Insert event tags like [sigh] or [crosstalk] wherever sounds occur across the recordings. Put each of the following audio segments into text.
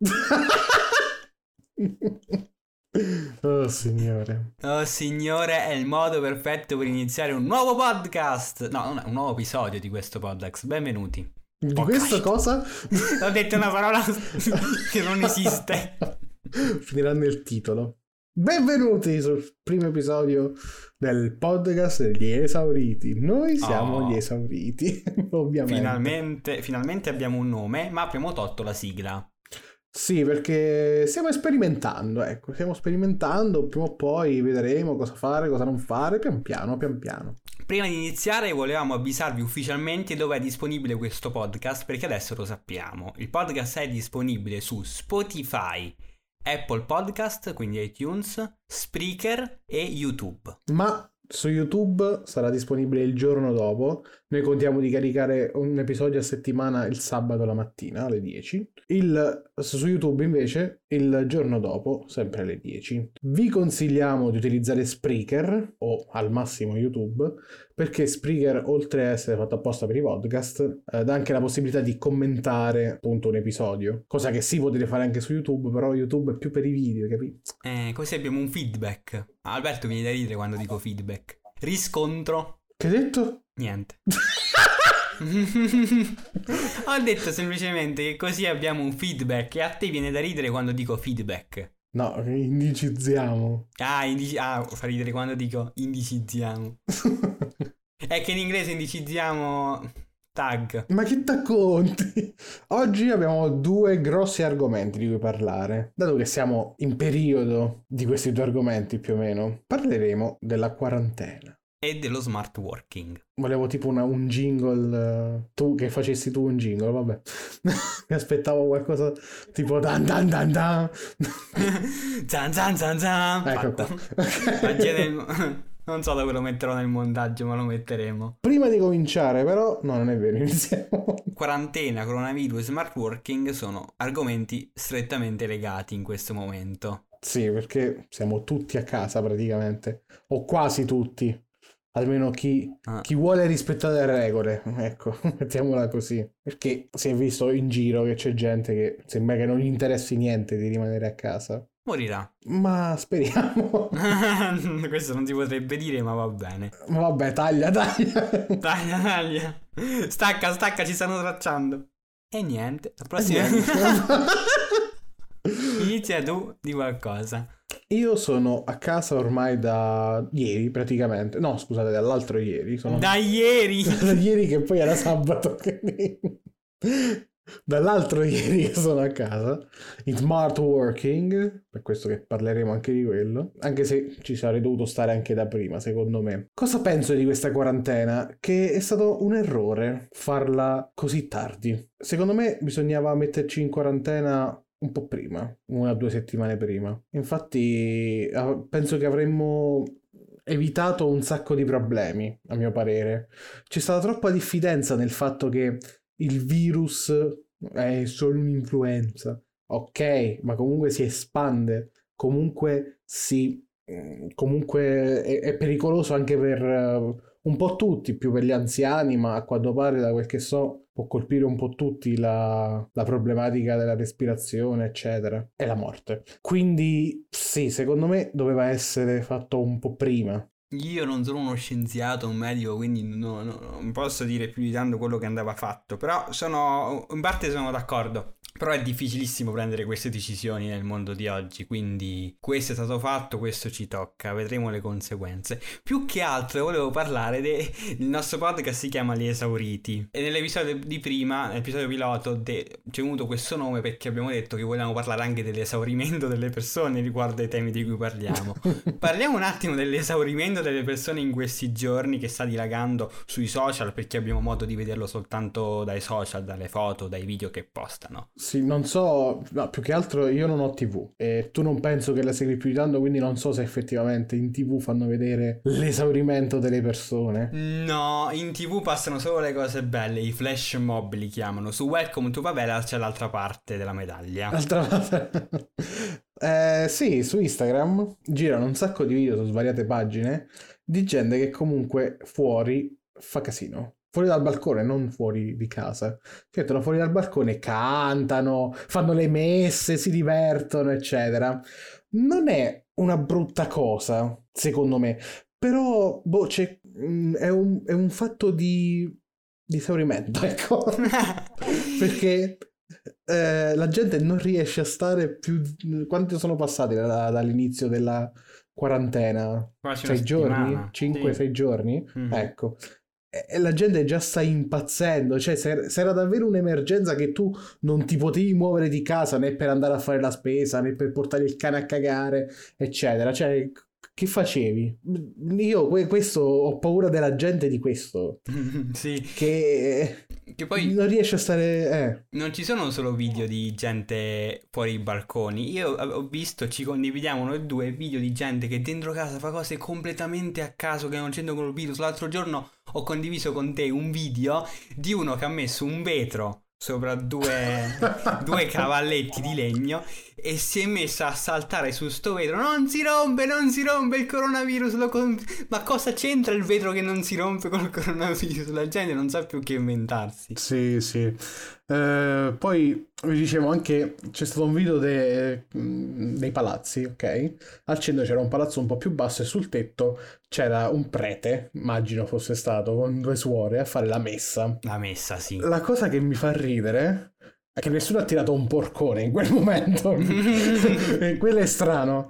[laughs] Oh signore. Oh signore, è il modo perfetto per iniziare un nuovo podcast. No, un nuovo episodio di questo podcast. Benvenuti. Di questa cosa? [laughs] Ho detto una parola [laughs] che non esiste. Finirà nel titolo. Benvenuti sul primo episodio del podcast degli esauriti. Noi siamo Oh. gli esauriti, ovviamente. Finalmente, finalmente abbiamo un nome, ma abbiamo tolto la sigla. Sì, perché stiamo sperimentando, ecco, stiamo sperimentando, prima o poi vedremo cosa fare, cosa non fare, pian piano, pian piano. Prima di iniziare volevamo avvisarvi ufficialmente dove è disponibile questo podcast perché adesso lo sappiamo. Il podcast è disponibile su Spotify, Apple Podcast, quindi iTunes, Spreaker e YouTube. Ma su YouTube sarà disponibile il giorno dopo. Noi contiamo di caricare un episodio a settimana il sabato la mattina alle 10. Il- su YouTube invece il giorno dopo, sempre alle 10. Vi consigliamo di utilizzare Spreaker o al massimo YouTube perché Spreaker, oltre a essere fatto apposta per i podcast, eh, dà anche la possibilità di commentare appunto un episodio. Cosa che sì potete fare anche su YouTube, però YouTube è più per i video, capito? Eh, così abbiamo un feedback. Alberto viene da ridere quando dico feedback. Riscontro. Che hai detto? Niente. [laughs] Ho detto semplicemente che così abbiamo un feedback e a te viene da ridere quando dico feedback. No, indicizziamo. Ah, indici- ah, fa ridere quando dico indicizziamo. [laughs] È che in inglese indicizziamo tag. Ma che t'acconti? Oggi abbiamo due grossi argomenti di cui parlare. Dato che siamo in periodo di questi due argomenti più o meno, parleremo della quarantena. E dello smart working. Volevo tipo una- un jingle, eh, tu che facessi tu un jingle, vabbè. [laughs] Mi aspettavo qualcosa tipo dan dan dan dan. [laughs] zan zan zan zan. Ecco qua. [laughs] Non so dove lo metterò nel montaggio, ma lo metteremo. Prima di cominciare però, no non è vero, iniziamo. Quarantena, coronavirus e smart working sono argomenti strettamente legati in questo momento. Sì, perché siamo tutti a casa praticamente, o quasi tutti, almeno chi, Ah. chi vuole rispettare le regole, ecco, [laughs] mettiamola così, perché si è visto in giro che c'è gente che sembra che non gli interessi niente di rimanere a casa, Morirà. ma speriamo. [laughs] Questo non si potrebbe dire, ma va bene. Ma Vabbè, taglia, taglia. Taglia, taglia. Stacca, stacca, ci stanno tracciando. E niente, la prossima. [laughs] Inizia tu di qualcosa. Io sono a casa ormai da ieri praticamente, no scusate, dall'altro ieri, sono Da ieri. [laughs] da ieri che poi era sabato. [laughs] Dall'altro ieri che sono a casa, in smart working, per questo che parleremo anche di quello, anche se ci sarei dovuto stare anche da prima, secondo me. Cosa penso di questa quarantena? Che è stato un errore farla così tardi. Secondo me bisognava metterci in quarantena un po' prima, una o due settimane prima. Infatti, penso che avremmo evitato un sacco di problemi, a mio parere. C'è stata troppa diffidenza nel fatto che il virus è solo un'influenza. Ok, ma comunque si espande, comunque si mm, comunque è, è pericoloso anche per eh, un po' tutti, più per gli anziani, ma a quanto pare, da quel che so, può colpire un po' tutti la, la problematica della respirazione, eccetera, e la morte. Quindi sì, secondo me doveva essere fatto un po' prima. Io non sono uno scienziato, un medico, quindi no- no- non posso dire più di tanto quello che andava fatto. Però sono, in parte sono d'accordo. Però è difficilissimo prendere queste decisioni nel mondo di oggi, quindi questo è stato fatto, questo ci tocca, vedremo le conseguenze. Più che altro volevo parlare del nostro podcast si chiama Gli Esauriti e nell'episodio di prima, nell'episodio pilota, de- ci è venuto questo nome perché abbiamo detto che vogliamo parlare anche dell'esaurimento delle persone riguardo ai temi di cui parliamo. [laughs] Parliamo un attimo dell'esaurimento delle persone in questi giorni che sta dilagando sui social perché abbiamo modo di vederlo soltanto dai social, dalle foto, dai video che postano. Sì, non so, no, più che altro io non ho TV e tu non penso che la segui più di tanto, quindi non so se effettivamente in TV fanno vedere l'esaurimento delle persone. No, in tv passano solo le cose belle, i flash mob li chiamano. Su Welcome to Favela c'è l'altra parte della medaglia. Altra cosa. [laughs] Eh, sì, su Instagram girano un sacco di video su svariate pagine di gente che comunque fuori fa casino. Fuori dal balcone, non fuori di casa. Mettono fuori dal balcone, cantano, fanno le messe, si divertono, eccetera. Non è una brutta cosa, secondo me, però boh, c'è, mm, è, un, è un fatto di, di esaurimento, [laughs] ecco. Perché eh, la gente non riesce a stare più... Quanti sono passati da, dall'inizio della quarantena? Quasi Sei giorni? settimana. 5-6 Sì. giorni? Mhm. Ecco. E la gente già sta impazzendo, cioè se, era davvero un'emergenza che tu non ti potevi muovere di casa né per andare a fare la spesa né per portare il cane a cagare, eccetera, cioè che facevi? Io que- questo ho paura della gente di questo, [laughs] sì. che Che poi non riesce a stare... Eh. non ci sono solo video di gente fuori i balconi. Io ho visto, ci condividiamo noi due video di gente che dentro casa fa cose completamente a caso che non c'entrano col virus. L'altro giorno ho condiviso con te un video di uno che ha messo un vetro sopra due, [laughs] due cavalletti di legno e si è messo a saltare su sto vetro. Non si rompe, non si rompe il coronavirus. con- Ma cosa c'entra il vetro che non si rompe col coronavirus? La gente non sa più che inventarsi. Sì, sì. Eh, poi vi dicevo anche c'è stato un video de- dei palazzi, ok? Al centro c'era un palazzo un po' più basso e sul tetto c'era un prete, immagino fosse stato, con due suore a fare la messa. La messa, sì. La cosa che mi fa ridere che nessuno ha tirato un porcone in quel momento. [laughs] [laughs] quello è strano.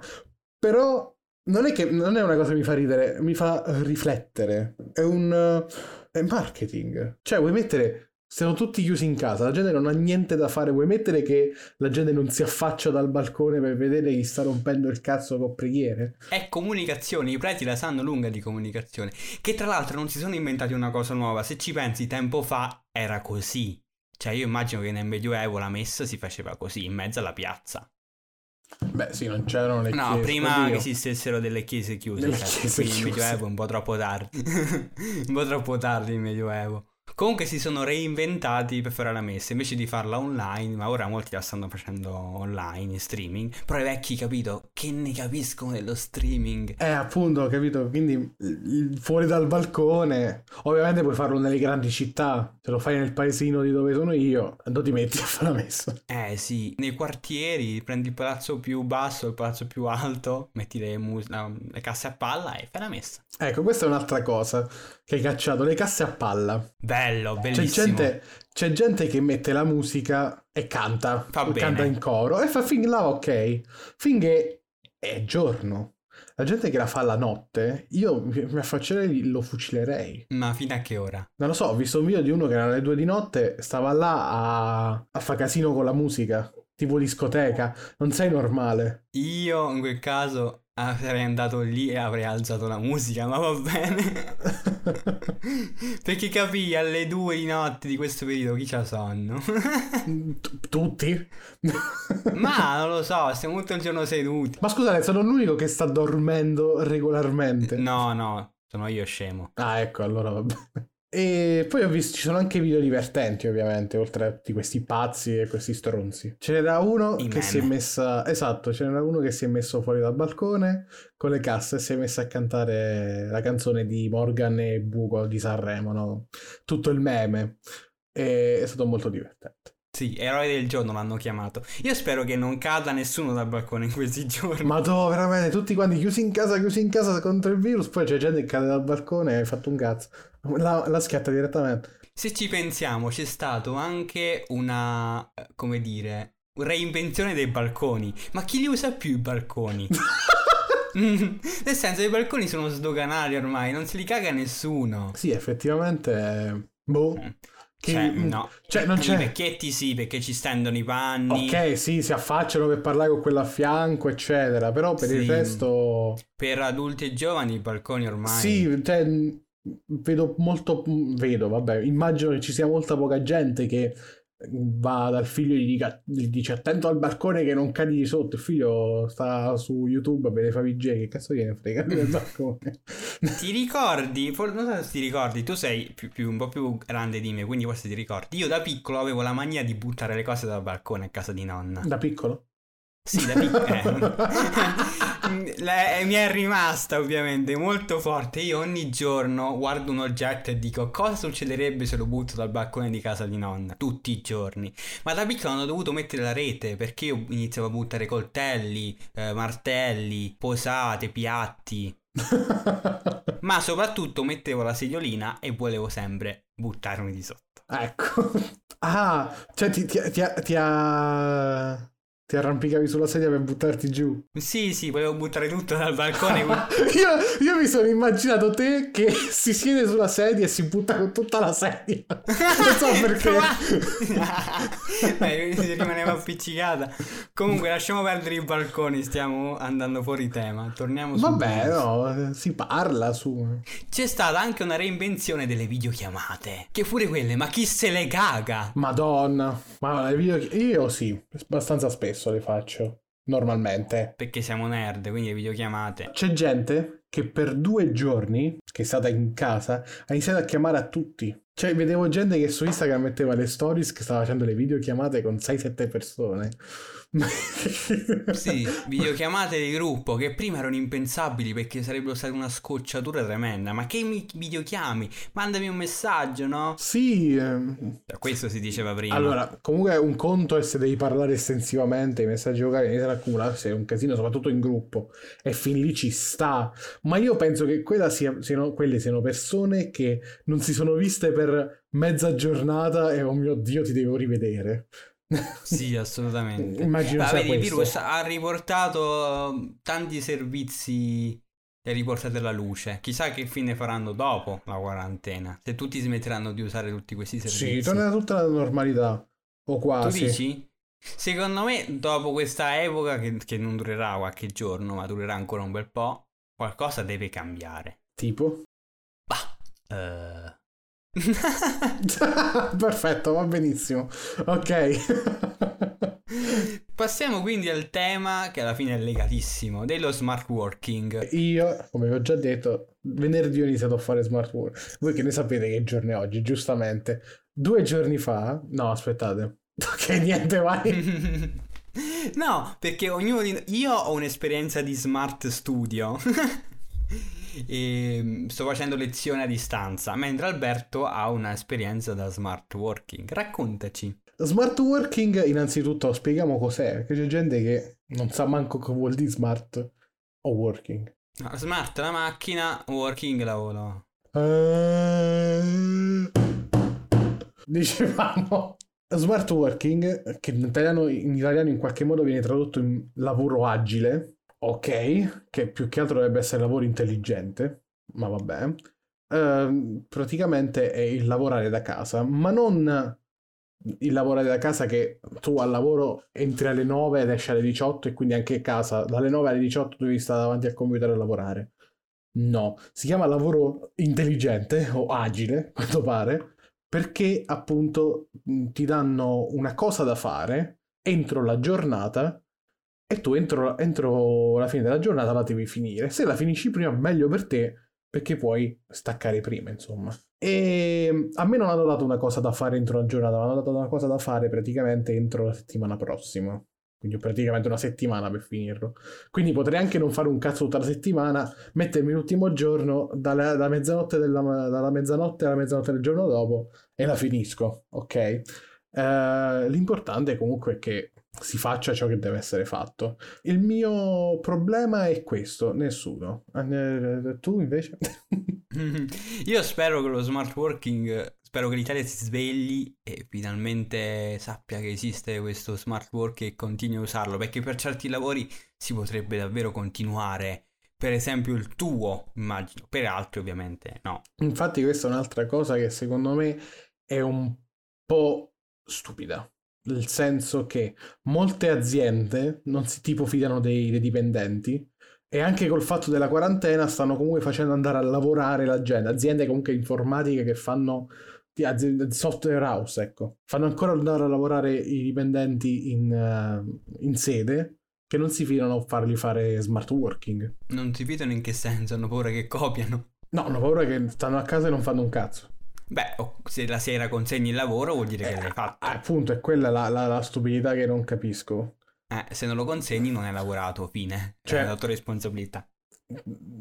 Però non è che non è una cosa che mi fa ridere, mi fa riflettere. È un è marketing. Cioè, vuoi mettere siamo tutti chiusi in casa, la gente non ha niente da fare. Vuoi mettere che la gente non si affaccia dal balcone per vedere chi sta rompendo il cazzo con preghiere? È comunicazione, i preti la sanno lunga di comunicazione. Che tra l'altro non si sono inventati una cosa nuova. Se ci pensi, tempo fa era così. Cioè, io immagino che nel Medioevo la messa si faceva così, in mezzo alla piazza. Beh, sì, non c'erano le No, chiese. prima oddio. che esistessero delle chiese chiuse. Delle certo, chiese quindi il chiuse. Medioevo è un po' troppo tardi. [laughs] un po' troppo tardi il Medioevo. Comunque si sono reinventati per fare la messa, invece di farla online, ma ora molti la stanno facendo online, in streaming. Però i vecchi, capito, che ne capiscono dello streaming. Eh, appunto, capito. Quindi fuori dal balcone, ovviamente puoi farlo nelle grandi città. Se lo fai nel paesino di dove sono io, non ti metti a fare la messa. Eh sì, nei quartieri prendi il palazzo più basso, il palazzo più alto, metti le, mus- la- le casse a palla e fai la messa. Ecco, questa è un'altra cosa che hai cacciato, le casse a palla. Bello, C'è bellissimo. gente, c'è gente che mette la musica e canta, Fa bene. canta in coro e fa fin là ok, finché è giorno. La gente che la fa la notte, io mi affaccerei lo fucilerei. Ma fino a che ora? Non lo so, ho visto un video di uno che era alle due di notte, stava là a, a fa casino con la musica, tipo discoteca. Non sei normale. Io in quel caso ah, sarei andato lì e avrei alzato la musica, ma va bene. [laughs] Perché capì alle due di notte di questo periodo chi c'ha sonno? T- Tutti? [laughs] ma non lo so, stiamo tutto il giorno seduti. Ma scusate, sono l'unico che sta dormendo regolarmente. No, no, sono io scemo. Ah, ecco, allora va bene. E poi ho visto, ci sono anche video divertenti, ovviamente, oltre a tutti questi pazzi e questi stronzi. Ce n'era uno I che si è meme. messa, esatto, ce n'era uno che si è messo fuori dal balcone con le casse e si è messo a cantare la canzone di Morgan e Bugo di Sanremo, no? Tutto il meme. E è stato molto divertente. Sì, eroe del giorno l'hanno chiamato. Io spero che non cada nessuno dal balcone in questi [laughs] giorni. Ma tu, veramente, tutti quanti chiusi in casa, chiusi in casa contro il virus, poi c'è gente che cade dal balcone e hai fatto un cazzo. La, la schiatta direttamente. Se ci pensiamo, c'è stato anche una, come dire, reinvenzione dei balconi. Ma chi li usa più i balconi? [laughs] [laughs] Nel senso, i balconi sono sdoganati ormai, non se li caga nessuno. Sì, effettivamente. Boh. Che- Cioè, no. Cioè, non I vecchietti sì, perché ci stendono i panni. Ok, sì, si affacciano per parlare con quello a fianco, eccetera. Però per il Sì. resto. Per adulti e giovani i balconi ormai. Sì, cioè, vedo molto. Vedo, vabbè, immagino che ci sia molta poca gente che va dal figlio e gli, dica, gli dice attento al balcone che non cadi di sotto. Il figlio sta su YouTube a vedere Favij, che cazzo viene frega del [laughs] balcone. Ti ricordi? Non so se ti ricordi, tu sei più- più- un po' più grande di me, quindi forse ti ricordi. Io da piccolo avevo la mania di buttare le cose dal balcone a casa di nonna. da piccolo? Sì, da eh. [laughs] La, mi è rimasta ovviamente molto forte. Io ogni giorno guardo un oggetto e dico cosa succederebbe se lo butto dal balcone di casa di nonna. Tutti i giorni. Ma da piccolo hanno dovuto mettere la rete perché io iniziavo a buttare coltelli, eh, martelli, posate, piatti. [laughs] Ma soprattutto mettevo la sediolina e volevo sempre buttarmi di sotto. Ecco. [laughs] Ah, cioè ti, ti, ti, ti ha ti arrampicavi sulla sedia per buttarti giù. Sì, sì, volevo buttare tutto dal balcone. [laughs] io, io, mi sono immaginato te che si siede sulla sedia e si butta con tutta la sedia. [laughs] Non so perché. [laughs] eh, rimaneva appiccicata. Comunque, lasciamo perdere i balconi, stiamo andando fuori tema. Torniamo su. Vabbè, no, si parla su. C'è stata anche una reinvenzione delle videochiamate. Che pure quelle, ma chi se le caga? Madonna. Ma le video... io sì, abbastanza spesso spesso le faccio. Normalmente. Perché siamo nerd, quindi le videochiamate. C'è gente che per due giorni, che è stata in casa, ha iniziato a chiamare a tutti. Cioè, vedevo gente che su Instagram metteva le stories che stava facendo le videochiamate con 6-7 persone. Sì, [laughs] videochiamate di gruppo che prima erano impensabili perché sarebbero state una scocciatura tremenda. Ma che mi videochiami? Mandami un messaggio, no? Sì. Ehm... Questo si diceva prima. Allora, comunque un conto è se devi parlare estensivamente, i messaggi vocali iniziano ad accumularsi, è un casino, soprattutto in gruppo. E fin lì ci sta. Ma io penso che sia, siano, quelle siano persone che non si sono viste per mezza giornata e oh mio Dio ti devo rivedere. Sì, assolutamente. Immagino Ma vedi, il virus ha riportato um, tanti servizi e riportato alla luce. Chissà che fine faranno dopo la quarantena. Se tutti smetteranno di usare tutti questi servizi. Sì, tornerà tutta la normalità. O quasi. Tu dici? Secondo me, dopo questa epoca, che, che non durerà qualche giorno, ma durerà ancora un bel po', qualcosa deve cambiare. Tipo? Bah. Uh... [laughs] Perfetto, va benissimo. Ok. [laughs] Passiamo quindi al tema che alla fine è legatissimo, dello smart working. Io, come vi ho già detto, venerdì ho iniziato a fare smart work. Voi che ne sapete che giorno è oggi, giustamente. Due giorni fa... No, aspettate. [laughs] Ok, niente, vai. no, perché ognuno di... Io ho un'esperienza di smart studio. E ehm, sto facendo lezione a distanza, mentre Alberto ha un'esperienza da smart working. Raccontaci. Smart working, innanzitutto, spieghiamo cos'è, perché c'è gente che non sa manco che vuol dire smart o working. No, smart la macchina, working lavoro. Uh... Dicevamo smart working, che in italiano, in italiano in qualche modo viene tradotto in lavoro agile, ok, che più che altro dovrebbe essere lavoro intelligente, ma vabbè. Uh, praticamente è il lavorare da casa, ma non il lavorare da casa che tu al lavoro entri alle 9 ed esci alle 18 e quindi anche a casa dalle 9 alle 18 devi stare davanti al computer a lavorare. No, si chiama lavoro intelligente o agile, quanto pare, perché appunto ti danno una cosa da fare entro la giornata e tu entro, entro la fine della giornata la devi finire. Se la finisci prima, meglio per te, perché puoi staccare prima, insomma. E a me non hanno dato una cosa da fare entro la giornata, mi hanno dato una cosa da fare praticamente entro la settimana prossima. Quindi ho praticamente una settimana per finirlo. Quindi potrei anche non fare un cazzo tutta la settimana, mettermi l'ultimo giorno dalla, dalla, mezzanotte, della, dalla mezzanotte alla mezzanotte del giorno dopo e la finisco, ok? Uh, l'importante comunque è che si faccia ciò che deve essere fatto. Il mio problema è questo, nessuno. Eh, tu invece? [laughs] Io spero che lo smart working, spero che l'Italia si svegli e finalmente sappia che esiste questo smart work e continui a usarlo, perché per certi lavori si potrebbe davvero continuare. Per esempio il tuo, immagino, per altri ovviamente no. Infatti questa è un'altra cosa che secondo me è un po' stupida nel senso che molte aziende non si tipo fidano dei, dei dipendenti e anche col fatto della quarantena stanno comunque facendo andare a lavorare la gente, aziende comunque informatiche che fanno aziende, software house, ecco, fanno ancora andare a lavorare i dipendenti in, uh, in sede che non si fidano a fargli fare smart working. Non si fidano in che senso? Hanno paura che copiano? No, hanno paura che stanno a casa e non fanno un cazzo. Beh, se la sera consegni il lavoro vuol dire eh, che l'hai fatto. Appunto, è quella la, la, la, stupidità che non capisco. Eh, se non lo consegni non hai lavorato, fine. Cioè, è la tua responsabilità.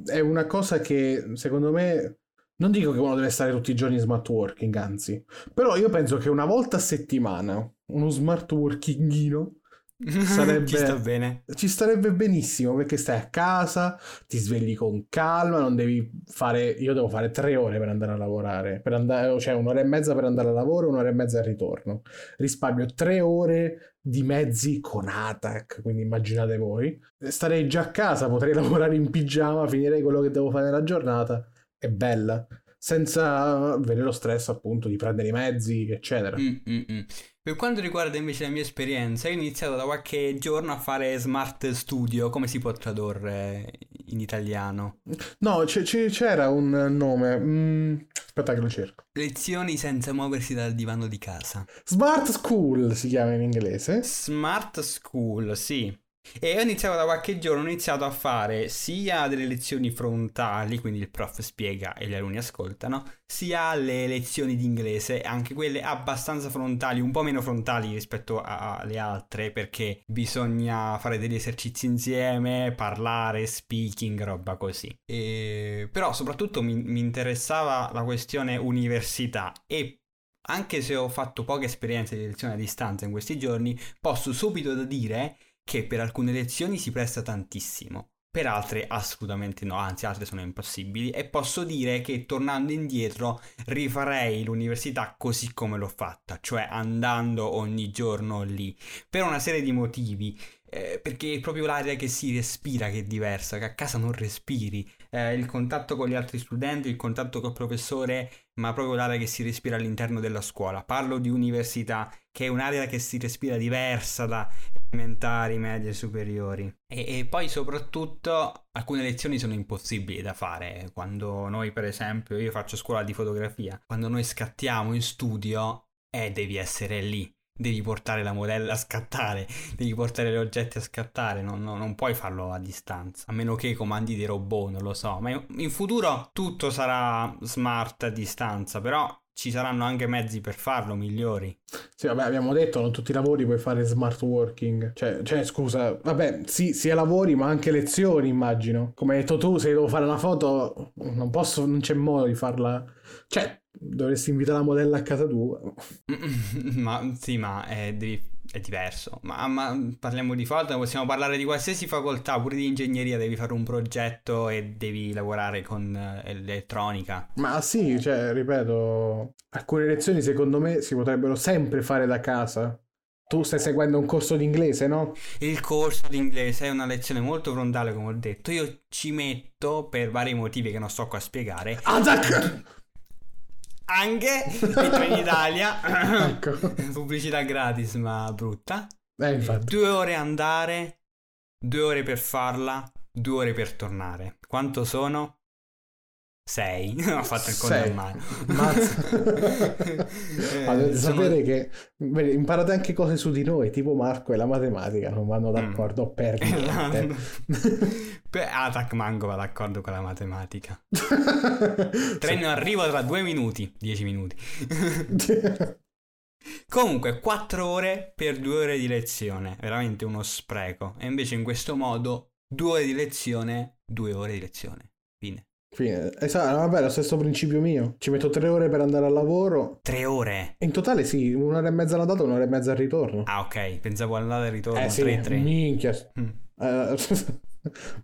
È una cosa che secondo me non dico che uno deve stare tutti i giorni in smart working, anzi, però io penso che una volta a settimana uno smart workingino sarebbe, [laughs] ci sta bene. Ci starebbe benissimo perché stai a casa, ti svegli con calma, non devi fare. Io devo fare tre ore per andare a lavorare, per andare, cioè un'ora e mezza per andare a lavoro, un'ora e mezza al ritorno. Risparmio tre ore di mezzi con ATAC, quindi immaginate voi. Starei già a casa, potrei [laughs] lavorare in pigiama, finirei quello che devo fare nella giornata. È bella senza avere lo stress appunto di prendere i mezzi, eccetera. Mm, mm, mm. Per quanto riguarda invece la mia esperienza, ho iniziato da qualche giorno a fare Smart Studio, come si può tradurre in italiano? No, c- c- c'era un nome, mm, aspetta che lo cerco. Lezioni senza muoversi dal divano di casa. Smart School si chiama in inglese. Smart School, sì. E ho iniziato da qualche giorno, ho iniziato a fare sia delle lezioni frontali, quindi il prof spiega e gli alunni ascoltano, sia le lezioni di inglese, anche quelle abbastanza frontali, un po' meno frontali rispetto alle altre, perché bisogna fare degli esercizi insieme, parlare, speaking, roba così. E... Però soprattutto mi, mi interessava la questione università e anche se ho fatto poche esperienze di lezione a distanza in questi giorni, posso subito dire che per alcune lezioni si presta tantissimo, per altre assolutamente no, anzi altre sono impossibili e posso dire che tornando indietro rifarei l'università così come l'ho fatta, cioè andando ogni giorno lì, per una serie di motivi. Eh, perché è proprio l'aria che si respira che è diversa, che a casa non respiri, eh, il contatto con gli altri studenti, il contatto col professore, ma proprio l'aria che si respira all'interno della scuola. Parlo di università, che è un'area che si respira diversa da elementari, medie, superiori. E, e, poi soprattutto alcune lezioni sono impossibili da fare. Quando noi, per esempio, io faccio scuola di fotografia, quando noi scattiamo in studio, eh, devi essere lì. Devi portare la modella a scattare, [laughs] devi portare gli oggetti a scattare, non, non, non puoi farlo a distanza, a meno che comandi dei robot, non lo so. Ma in futuro tutto sarà smart a distanza, però ci saranno anche mezzi per farlo migliori. Sì, vabbè, abbiamo detto, non tutti i lavori puoi fare smart working. Cioè, cioè, scusa, vabbè, sì, sia lavori, ma anche lezioni, immagino. Come hai detto tu, se devo fare una foto, non posso, non c'è modo di farla. Cioè, dovresti invitare la modella a casa tua. [laughs] ma sì, ma eh, devi è diverso. Ma, ma, parliamo di foto, possiamo parlare di qualsiasi facoltà, pure di ingegneria, devi fare un progetto e devi lavorare con eh, elettronica. Ma sì, cioè, ripeto, alcune lezioni secondo me si potrebbero sempre fare da casa. Tu stai seguendo un corso di inglese, no? Il corso di inglese è una lezione molto frontale, come ho detto. Io ci metto per vari motivi che non sto qua a spiegare. Attack! Anche [laughs] in Italia. ecco. [laughs] Pubblicità gratis, ma brutta. Eh, due ore andare, due ore per farla, due ore per tornare. Quanto sono? 6. [laughs] Ho fatto il conto a mano. Ma dovete sapere che beh, imparate anche cose su di noi, tipo Marco e la matematica non vanno mm. d'accordo mm. per [laughs] niente. [laughs] Beh, Attack Mango va d'accordo con la matematica. Treno sì. arrivo tra due minuti, 10 minuti. Comunque, 4 ore per 2 ore di lezione, veramente uno spreco. E invece in questo modo, 2 ore di lezione, 2 ore di lezione. Fine. Fine. Esatto, vabbè, lo stesso principio mio. Ci metto tre ore per andare al lavoro. Tre ore? In totale sì, un'ora e mezza all'andata, un'ora e mezza al ritorno. Ah, ok, pensavo all'andata e al ritorno. Eh sì, 3, 3. minchia. Mm. Uh,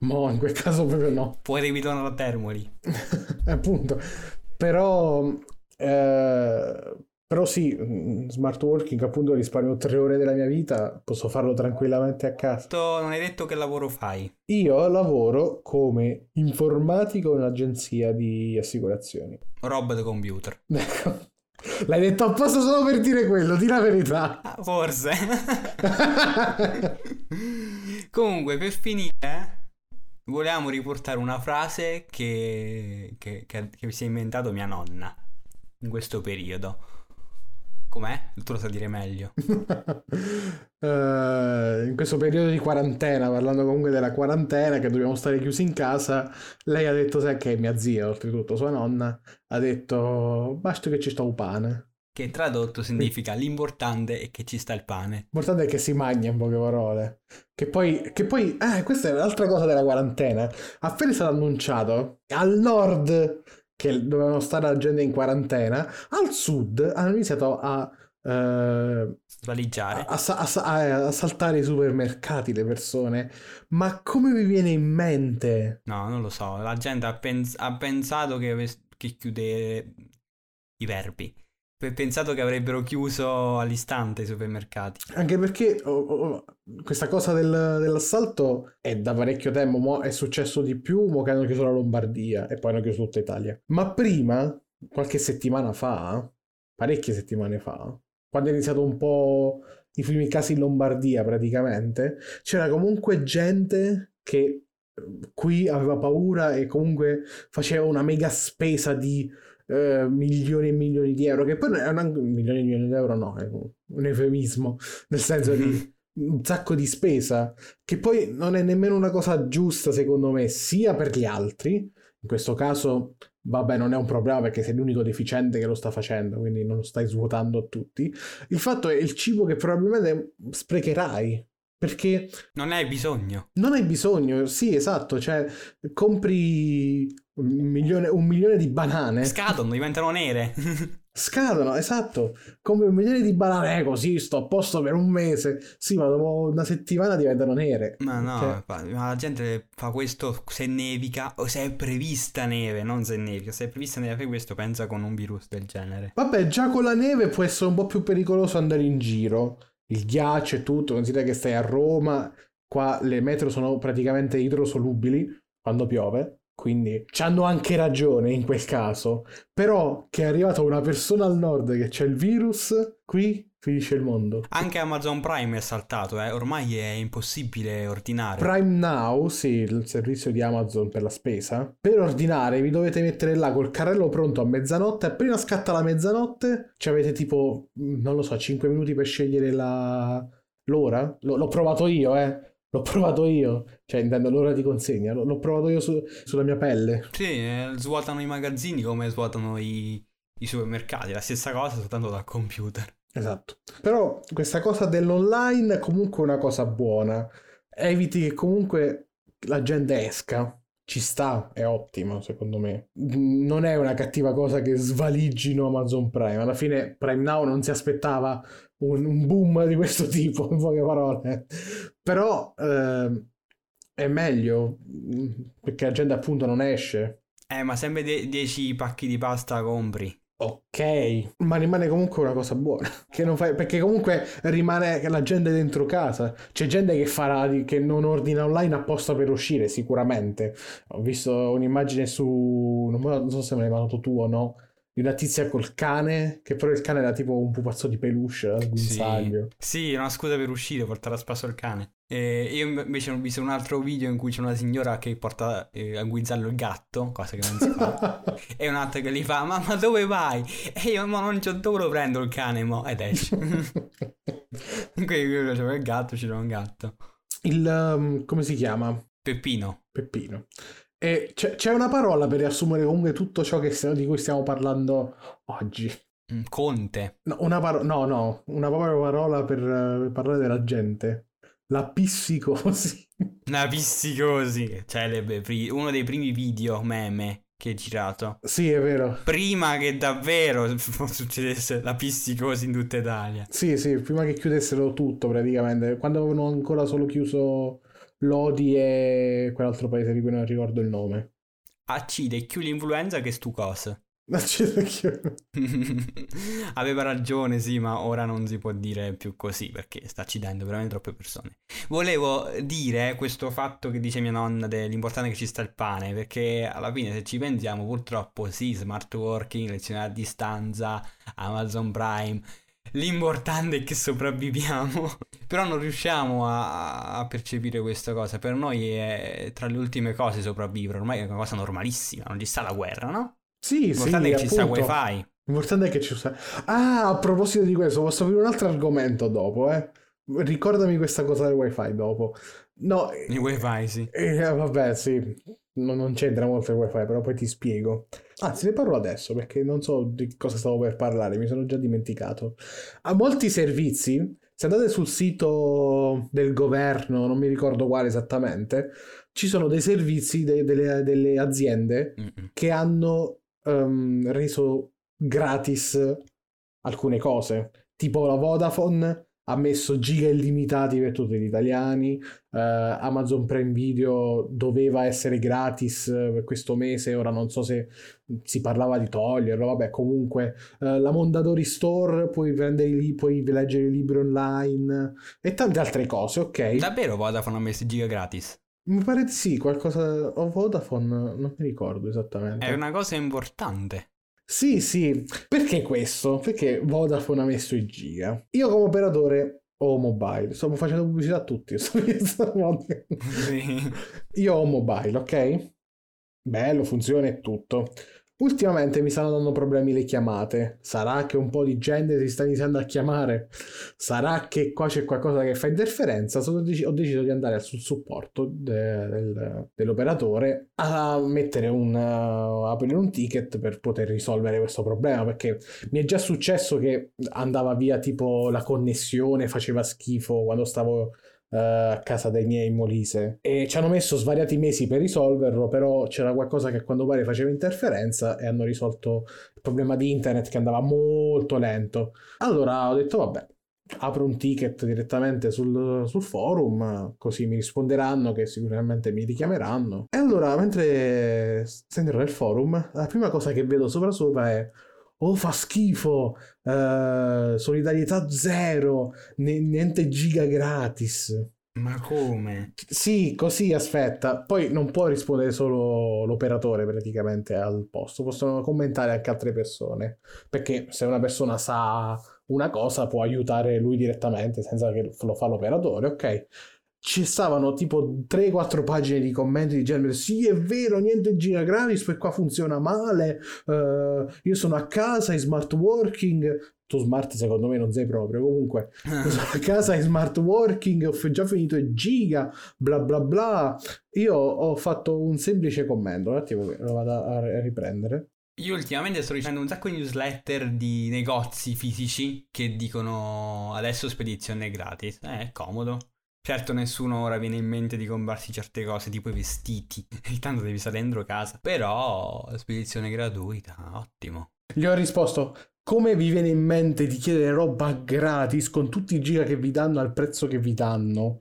[laughs] mo, in quel caso proprio no. Poi devi tornare a Termoli. [laughs] Appunto. Però... Eh, però sì, mm, smart working appunto risparmio tre ore della mia vita, posso farlo tranquillamente a casa. Non hai detto che lavoro fai? Io lavoro come informatico in un'agenzia di assicurazioni. Roba da computer. [laughs] Ecco. L'hai detto apposta solo per dire quello, di la verità. Ah, forse. [laughs] Comunque, per finire, volevamo riportare una frase che, che, che, che si è inventato mia nonna in questo periodo. Com'è? Tu lo sai dire meglio. uh, [laughs] in questo periodo di quarantena, parlando comunque della quarantena, che dobbiamo stare chiusi in casa, lei ha detto, sai che mia zia, oltretutto sua nonna, ha detto, basta che ci sta un pane. Che tradotto significa l'importante è che ci sta il pane. L'importante è che si mangia in poche parole. Che poi, che poi eh, questa è l'altra cosa della quarantena. Appena è stato annunciato al nord che dovevano stare la gente in quarantena, al sud hanno iniziato a Uh, a, a, a, a, saltare i supermercati le persone. Ma come vi viene in mente? No non lo so. La gente ha, pens- ha pensato che, che chiude i verbi pensato che avrebbero chiuso all'istante i supermercati. Anche perché oh, oh, questa cosa del, dell'assalto è da parecchio tempo, mo è successo di più, mo che hanno chiuso la Lombardia e poi hanno chiuso tutta Italia. Ma prima, qualche settimana fa, parecchie settimane fa, quando è iniziato un po' i primi casi in Lombardia praticamente, c'era comunque gente che eh, qui aveva paura e comunque faceva una mega spesa di uh, milioni e milioni di euro, che poi è un, milioni e milioni di euro no, è un eufemismo, nel senso di [laughs] un sacco di spesa, che poi non è nemmeno una cosa giusta secondo me, sia per gli altri, in questo caso vabbè non è un problema perché sei l'unico deficiente che lo sta facendo, quindi non lo stai svuotando a tutti. Il fatto è il cibo che probabilmente sprecherai. Perché non hai bisogno. Non hai bisogno, sì, esatto. Cioè, compri un milione, un milione di banane. Scadono, diventano nere. [laughs] Scadono, esatto. Come un milione di banane, eh, così sto a posto per un mese. Sì, ma dopo una settimana diventano nere. Ma no, cioè... ma la gente fa questo se nevica o se è prevista neve, non se nevica. Se è prevista neve per questo pensa con un virus del genere. Vabbè, già con la neve può essere un po' più pericoloso andare in giro. Il ghiaccio e tutto, considera che stai a Roma, qua le metro sono praticamente idrosolubili quando piove. Quindi ci hanno anche ragione in quel caso. Però che è arrivata una persona al nord che c'è il virus, qui finisce il mondo. Anche Amazon Prime è saltato, eh? ormai è impossibile ordinare. Prime Now, sì, il servizio di Amazon per la spesa. Per ordinare vi dovete mettere là col carrello pronto a mezzanotte. Appena scatta la mezzanotte, ci avete tipo, non lo so, 5 minuti per scegliere la... l'ora. L- l'ho provato io, eh. L'ho provato io, cioè intendo l'ora di consegna, l'ho provato io su, sulla mia pelle. Sì, eh, svuotano i magazzini come svuotano i, i supermercati, la stessa cosa soltanto dal computer. Esatto. Però questa cosa dell'online è comunque una cosa buona. Eviti che comunque la gente esca. Ci sta, è ottimo secondo me. Non è una cattiva cosa che svaligino Amazon Prime. Alla fine Prime Now non si aspettava un, un boom di questo [laughs] tipo, in poche parole. Però eh, è meglio perché la gente appunto non esce. Eh, ma sempre 10 pacchi di pasta compri. Ok, ma rimane comunque una cosa buona. [laughs] Che non fai, perché comunque rimane la gente dentro casa. C'è gente che farà che non ordina online apposta per uscire, sicuramente. Ho visto un'immagine su. Non so se me l'hai mandato tu o no di una tizia col cane, che però il cane era tipo un pupazzo di peluche al guinzaglio. Sì, sì, una scusa per uscire, portare a spasso il cane. E io invece ho visto un altro video in cui c'è una signora che porta eh, a guinzaglio il gatto, cosa che non si fa, [laughs] e un altro che gli fa, mamma dove vai? E io, ma non c'ho dove lo prendo il cane, mo? Ed esce. [laughs] Io c'avevo il gatto, c'era un gatto. Il, um, come si chiama? Peppino. Peppino. E c'è, c'è una parola per riassumere comunque tutto ciò che, di cui stiamo parlando oggi. Mm, Conte. No, una paro- no, no, una parola per, per parlare della gente. La pissicosi. [laughs] La pissicosi, celebre, uno dei primi video meme che hai girato. Sì, è vero. Prima che davvero [laughs] succedesse la pissicosi in tutta Italia. Sì, sì, prima che chiudessero tutto praticamente. Quando avevano ancora solo chiuso Lodi e quell'altro paese di cui non ricordo il nome. Accide più l'influenza che stu. [laughs] Accide [laughs] Aveva ragione, sì, ma ora non si può dire più così perché sta accidendo veramente troppe persone. Volevo dire questo fatto che dice mia nonna dell'importante che ci sta il pane, perché alla fine se ci pensiamo purtroppo sì, smart working, lezioni a distanza, Amazon Prime, L'importante è che sopravviviamo. [laughs] Però non riusciamo a, a, percepire questa cosa. Per noi è tra le ultime cose sopravvivere. Ormai è una cosa normalissima. Non ci sta la guerra, no? Sì, L'importante sì. è che ci sta wifi. L'importante è che ci sta. Ah, a proposito di questo, posso aprire un altro argomento dopo, eh. Ricordami questa cosa del wifi dopo. No, il wifi, sì. Eh, vabbè, sì, non, non, c'entra molto il wifi, però poi ti spiego. Anzi, ne parlo adesso perché non so di cosa stavo per parlare, mi sono già dimenticato. A molti servizi, se andate sul sito del governo, non mi ricordo quale esattamente, ci sono dei servizi de- delle, delle, aziende Mm-mm. che hanno um, reso gratis alcune cose, tipo la Vodafone ha messo giga illimitati per tutti gli italiani. Uh, Amazon Prime Video doveva essere gratis per questo mese. Ora non so se si parlava di toglierlo. Vabbè, comunque uh, la Mondadori Store puoi, prendere, puoi leggere i libri online e tante altre cose. Ok, davvero Vodafone ha messo giga gratis? Mi pare di sì, qualcosa. O Vodafone, non mi ricordo esattamente. È una cosa importante. Sì, sì. Perché questo? Perché Vodafone ha messo i giga. Io come operatore ho mobile. Stiamo facendo pubblicità a tutti. [laughs] Sì. Io ho mobile, ok? Bello, funziona e tutto. Ultimamente mi stanno dando problemi le chiamate. Sarà che un po' di gente si sta iniziando a chiamare? Sarà che qua c'è qualcosa che fa interferenza? ho deciso di andare sul supporto de- del- dell'operatore a mettere un, uh, aprire un ticket per poter risolvere questo problema perché mi è già successo che andava via tipo la connessione, faceva schifo quando stavo uh, a casa dei miei in Molise e ci hanno messo svariati mesi per risolverlo, però c'era qualcosa che a quando pare faceva interferenza e hanno risolto il problema di internet che andava molto lento. Allora ho detto vabbè, apro un ticket direttamente sul, sul, forum, così mi risponderanno che sicuramente mi richiameranno. E allora, mentre sto nel forum, la prima cosa che vedo sopra sopra è oh fa schifo, uh, solidarietà zero, niente giga gratis. Ma come? Sì, così aspetta. Poi non può rispondere solo l'operatore praticamente al posto, possono commentare anche altre persone. Perché se una persona sa una cosa può aiutare lui direttamente senza che lo fa l'operatore, ok? Ci stavano tipo 3-4 pagine di commenti di genere sì è vero niente gira gratis per qua funziona male uh, io sono a casa in smart working. Tu smart secondo me non sei proprio comunque. Sono [laughs] a casa in smart working ho già finito il giga bla bla bla. Io ho fatto un semplice commento un attimo che lo vado a riprendere. Io ultimamente sto ricevendo un sacco di newsletter di negozi fisici che dicono adesso spedizione gratis. Eh, è comodo. Certo, nessuno ora viene in mente di comprarsi certe cose, tipo i vestiti. [laughs] Intanto devi stare dentro casa. Però, spedizione gratuita, ottimo. Gli ho risposto, come vi viene in mente di chiedere roba gratis con tutti i giga che vi danno al prezzo che vi danno?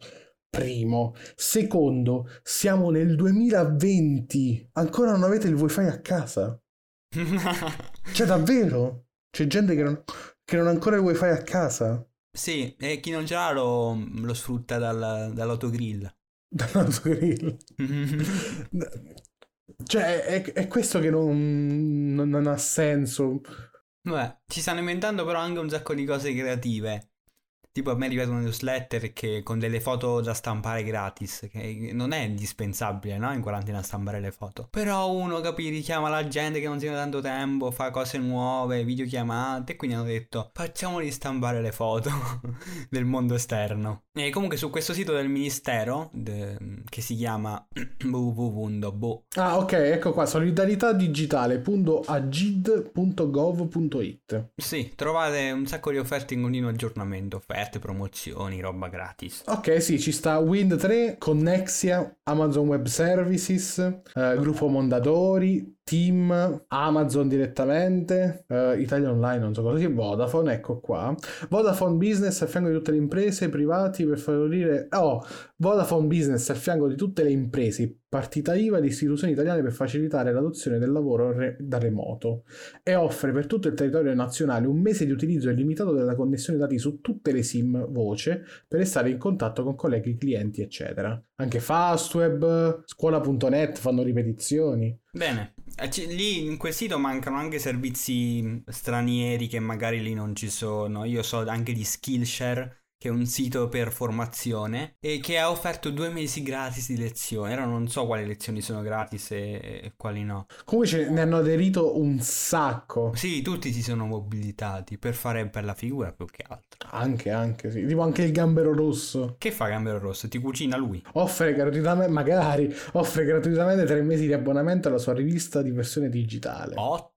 Primo. Secondo, siamo nel 2020. Ancora non avete il wifi a casa? [laughs] cioè, davvero? C'è gente che non, che non ha ancora il wifi a casa? Sì, e chi non ce l'ha lo, lo sfrutta dal, dall'autogrill. [laughs] Dall'autogrill. [laughs] cioè, è, è, questo che non, non, non ha senso. Beh, ci stanno inventando però anche un sacco di cose creative. Tipo a me arriva una newsletter che con delle foto da stampare gratis, che non è indispensabile, no? In quarantena stampare le foto. Però uno, capi, richiama la gente che non si vede tanto tempo, fa cose nuove, videochiamate, e quindi hanno detto facciamoli stampare le foto [laughs] del mondo esterno. E comunque su questo sito del ministero, de, che si chiama [clears throat] www.bo. Ah ok, ecco qua, solidaritàdigitale.agid.gov.it Sì, trovate un sacco di offerte in continuo aggiornamento, offerte offerte, promozioni, roba gratis. Ok, sì, ci sta Wind 3, Connexia, Amazon Web Services, eh, Gruppo Mondadori, Team, Amazon direttamente, uh, Italia Online, non so cosa sia, Vodafone, ecco qua. Vodafone Business al fianco di tutte le imprese privati per favorire... Oh, Vodafone Business al fianco di tutte le imprese, partita IVA di istituzioni italiane per facilitare l'adozione del lavoro re- da remoto e offre per tutto il territorio nazionale un mese di utilizzo illimitato della connessione dati su tutte le SIM voce per restare in contatto con colleghi, clienti, eccetera. Anche Fastweb, scuola.net fanno ripetizioni. Bene, eh, lì in quel sito mancano anche servizi stranieri che magari lì non ci sono. Io so anche di Skillshare che è un sito per formazione e che ha offerto due mesi gratis di lezione. Ora non so quali lezioni sono gratis e, e quali no. Comunque ce ne hanno aderito un sacco. Sì, tutti si sono mobilitati per fare per la figura più che altro. Anche, anche, sì. Tipo anche il gambero rosso. Che fa Gambero Rosso? Ti cucina lui? Offre gratuitamente, magari, [laughs] offre gratuitamente tre mesi di abbonamento alla sua rivista di versione digitale. Ottimo.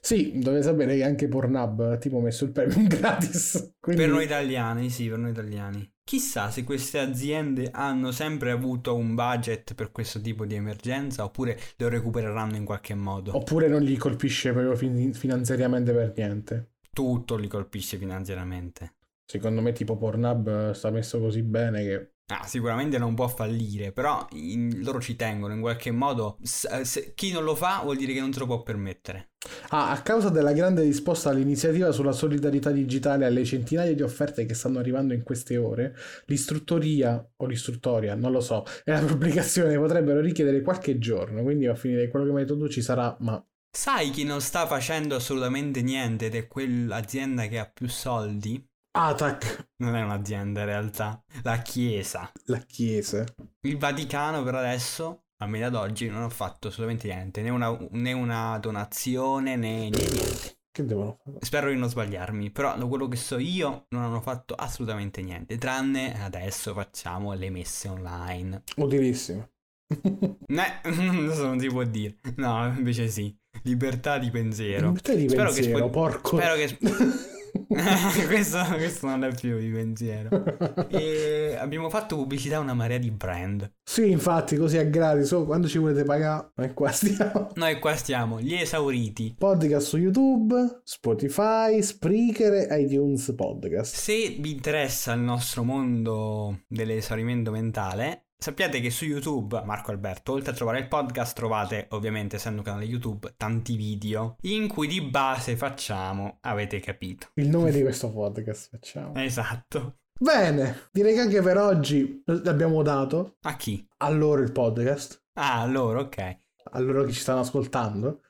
Sì, dovete sapere che anche Pornhub ha tipo messo il premium [laughs] gratis. Quindi... Per noi italiani, sì, per noi italiani. Chissà se queste aziende hanno sempre avuto un budget per questo tipo di emergenza oppure lo recupereranno in qualche modo. Oppure non gli colpisce proprio fin- finanziariamente per niente. Tutto li colpisce finanziariamente. Secondo me tipo Pornhub sta messo così bene che... Ah, sicuramente non può fallire, però in- loro ci tengono in qualche modo. S- se- chi non lo fa vuol dire che non se lo può permettere. Ah, a causa della grande risposta all'iniziativa sulla solidarietà digitale e alle centinaia di offerte che stanno arrivando in queste ore, l'istruttoria o l'istruttoria, non lo so, e la pubblicazione potrebbero richiedere qualche giorno, quindi a finire quello che mi hai detto tu ci sarà, ma Sai chi non sta facendo assolutamente niente ed è quell'azienda che ha più soldi? ATAC, Non è un'azienda in realtà, la Chiesa. la chiesa. Il Vaticano per adesso, a me ad oggi, non ha fatto assolutamente niente, né una, né una donazione né, né niente. Che devono fare? Spero di non sbagliarmi, però da quello che so io non hanno fatto assolutamente niente, tranne adesso facciamo le messe online. Utilissimo. [laughs] Ne, [laughs] adesso non si può dire. No, invece sì. Libertà di pensiero. Libertà di Spero che pensiero, spo- porco. Spero che... [laughs] [laughs] questo, questo non è più di pensiero. E abbiamo fatto pubblicità a una marea di brand. Sì, infatti, così è gratis. oh, quando ci volete pagare, noi qua stiamo. Noi qua stiamo, gli esauriti. Podcast su YouTube, Spotify, Spreaker e iTunes Podcast. Se vi interessa il nostro mondo dell'esaurimento mentale, sappiate che su YouTube, Marco Alberto, oltre a trovare il podcast, trovate, ovviamente essendo un canale YouTube, tanti video in cui di base facciamo, avete capito. Il nome di questo podcast facciamo. Esatto. Bene, direi che anche per oggi l'abbiamo dato. A chi? A loro il podcast. Ah, loro, ok. A loro che ci stanno ascoltando.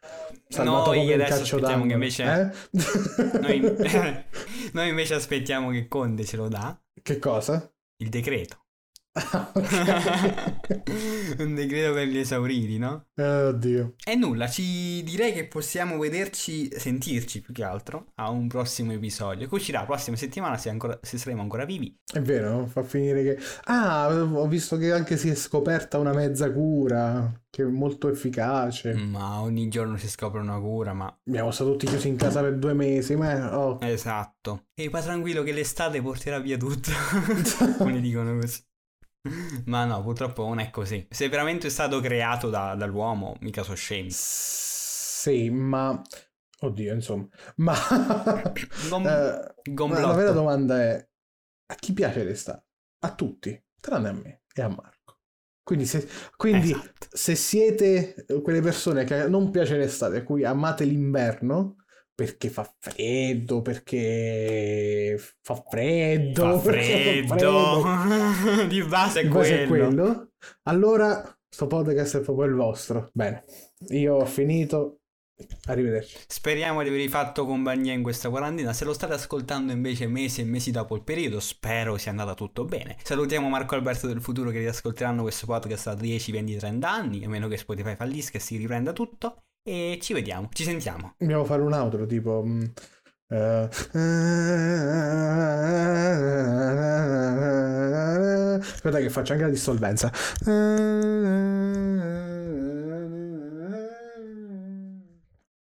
Noi proprio il adesso aspettiamo d'angolo, che invece- eh? Noi, [laughs] [laughs] noi invece aspettiamo che Conte ce lo dà, che cosa? il decreto. Ah. [laughs] Un decreto per gli esauriti, no? Eh, Oddio. E nulla, ci direi che possiamo vederci, sentirci più che altro a un prossimo episodio. Che uscirà la prossima settimana se, ancora, se saremo ancora vivi. È vero, fa finire che... Ah, ho visto che anche si è scoperta una mezza cura, che è molto efficace. Ma ogni giorno si scopre una cura, ma... Abbiamo stato tutti chiusi in casa per due mesi, ma... Oh. Esatto. E va tranquillo che l'estate porterà via tutto. [laughs] Come dicono così. [laughs] Ma no, purtroppo non è così. Se veramente è stato creato da- dall'uomo, mica so scemi. Sì, ma... Oddio, insomma. Ma... [laughs] Gom- [laughs] eh, gomblotto. la vera domanda è... A chi piace l'estate? A tutti, tranne a me e a Marco. Quindi se, quindi, Esatto. se siete quelle persone che non piace l'estate, a cui amate l'inverno, perché fa freddo, perché fa freddo, Fa freddo. [laughs] Di base è quello. quello. Allora, sto podcast è proprio il vostro. Bene, io ho finito. Arrivederci. Speriamo di avervi fatto compagnia in questa quarantena. Se lo state ascoltando invece mesi e mesi dopo il periodo, spero sia andata tutto bene. Salutiamo Marco Alberto del futuro che riascolteranno questo podcast tra 10, 20, 30 anni, a meno che Spotify fallisca e si riprenda tutto. E ci vediamo, ci sentiamo. Dobbiamo fare un altro tipo. eh, Aspetta, che faccio anche la dissolvenza.